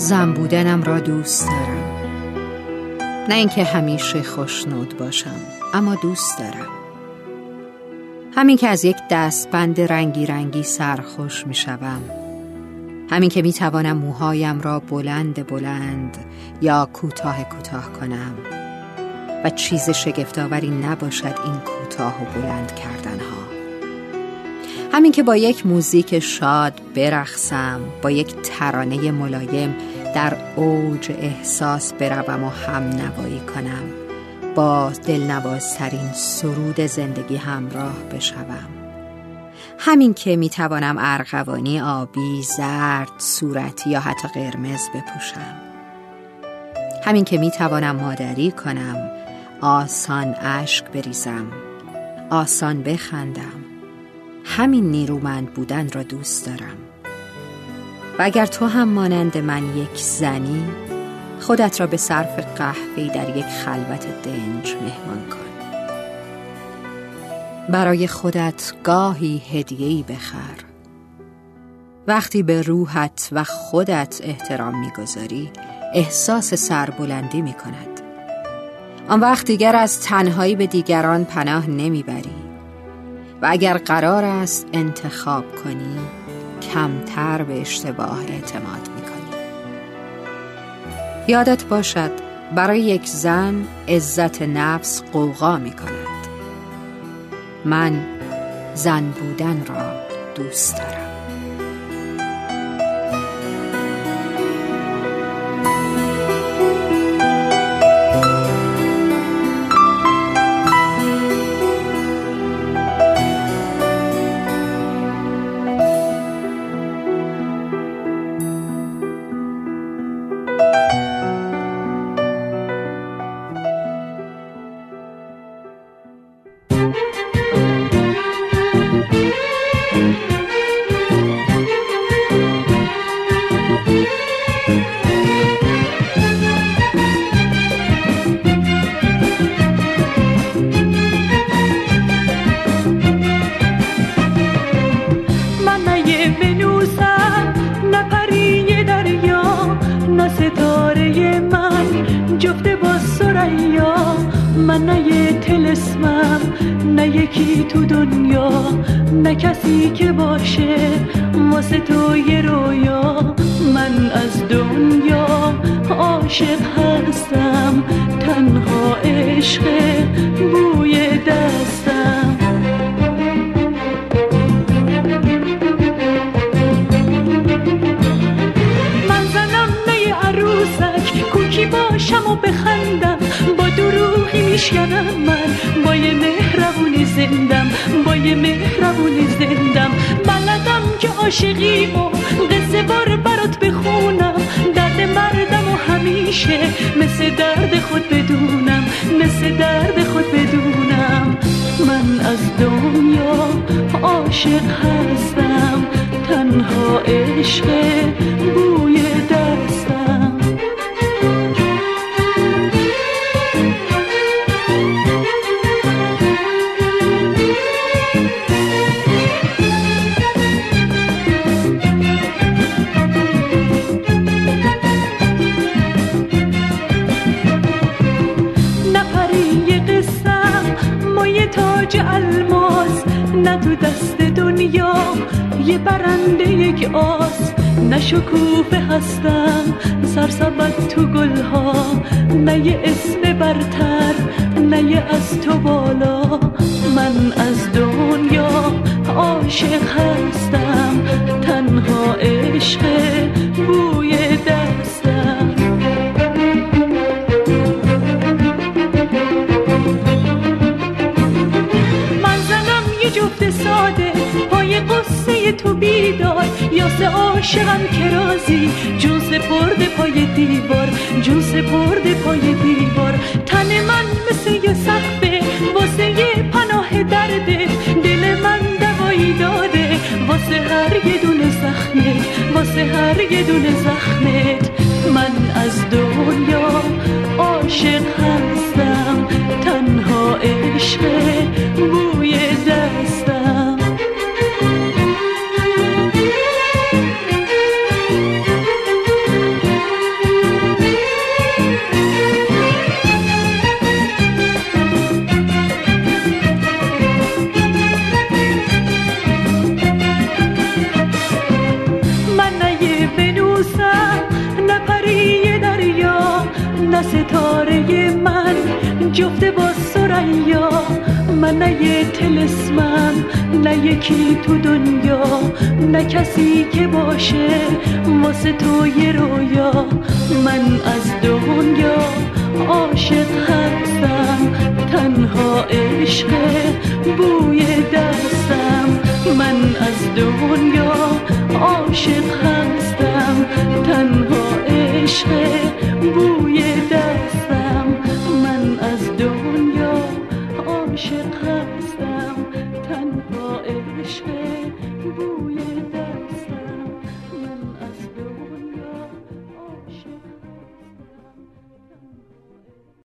زن بودنم را دوست دارم. نه اینکه همیشه خوشنود باشم اما دوست دارم. همین که از یک دستبند رنگی رنگی سرخوش می شوم. همین که می توانم موهایم را بلند بلند یا کوتاه کوتاه کنم. و چیز شگفتآوری نباشد این کوتاه و بلند کردن ها همین که با یک موزیک شاد برخصم با یک ترانه ملایم در اوج احساس بروم و هم نوایی کنم. با دلنوازترین سرود زندگی همراه بشوم. همین که می‌توانم ارغوانی آبی زرد صورتی یا حتی قرمز بپوشم. همین که می‌توانم مادری کنم آسان اشک بریزم آسان بخندم. همین نیرومند بودن را دوست دارم. و اگر تو هم مانند من یک زنی خودت را به صرف قهوه‌ای در یک خلوت دنج مهمان کن. برای خودت گاهی هدیه‌ای بخر. وقتی به روحت و خودت احترام می‌گذاری احساس سربلندی می کند آن وقت دیگر از تنهایی به دیگران پناه نمی‌بری. و اگر قرار است انتخاب کنی کمتر به اشتباه اعتماد می‌کنی. یادت باشد برای یک زن عزت نفس قوقا می کند من زن بودن را دوست دارم. من نه یه تلسمم نه یکی تو دنیا. نه کسی که باشه واسه تو یه رویا. من از دنیا عاشق میشکنم من. با یه مهربونی زندم با یه مهربونی زندم. بلدم که عاشقی و قصه بار برات بخونم. درد مردم و همیشه مثل درد خود بدونم مثل درد خود بدونم. من از دنیا عاشق هستم تنها عشق تاج الماس نه تو دست دنیا یه برنده یک آس. نه شکوفه هستم سرسبت تو گلها. نه یه اسم برتر نه یه از تو بالا. من از دنیا عاشق هستم. قصه تو بیدار. یاس عاشقم که رازی جون سپرده پای دیوار. جون سپرده پای دیوار. تن من مثل یه سخفه واسه یه پناه درده. دل من دوایی داده واسه هر یه دونه زخمت واسه هر یه دونه زخمت. من از دنیا عاشق هستم. بنوسم نه پری دریا نه ستاره من. جفته با سریا من نه یه تلسمم نه یکی تو دنیا. نه کسی که باشه واسه تو یه رویا. من از دنیا عاشق هستم تنها عشق بوی در عاشق هستم تنها عشق